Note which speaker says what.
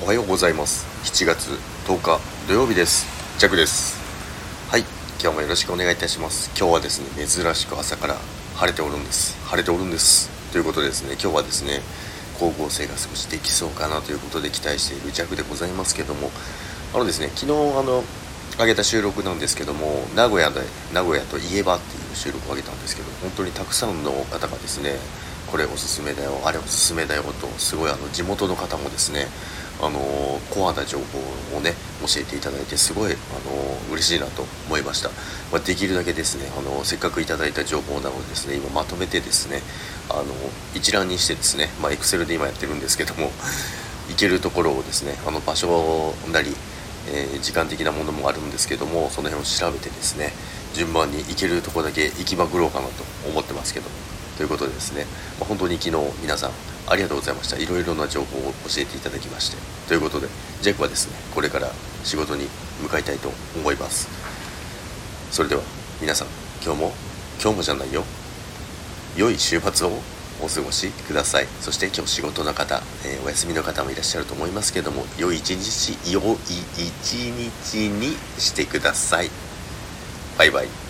Speaker 1: おはようございます。7月10日土曜日です。ジャックです。はい今日もよろしくお願いいたします。今日はですね珍しく朝から晴れておるんです。晴れておるんです。ということでですね今日はですね光合成が少しできそうかなということで期待しているジャックでございますけども。あのですね昨日あの上げた収録なんですけども名古屋で名古屋といえばっていう収録を上げたんですけど本当にたくさんの方がですねこれおすすめだよあれおすすめだよとすごいあの地元の方もですねあのコアな情報をね教えていただいてすごいあの嬉しいなと思いました、まあ、できるだけですねあのせっかくいただいた情報なのでですね今まとめてですねあの一覧にしてですねまあ Excel で今やってるんですけども 行けるところをですねあの場所なりえー、時間的なものもあるんですけどもその辺を調べてですね順番に行けるとこだけ行きまくろうかなと思ってますけど。ということでですね、まあ、本当に昨日皆さんありがとうございました。いろいろな情報を教えていただきまして。ということでジェクはですねこれから仕事に向かいたいと思います。それでは皆さん今日も今日もじゃないよ。良い週末をお過ごしください。そして今日仕事の方、えー、お休みの方もいらっしゃると思いますけども良い一日良い一日にしてください。バイバイ。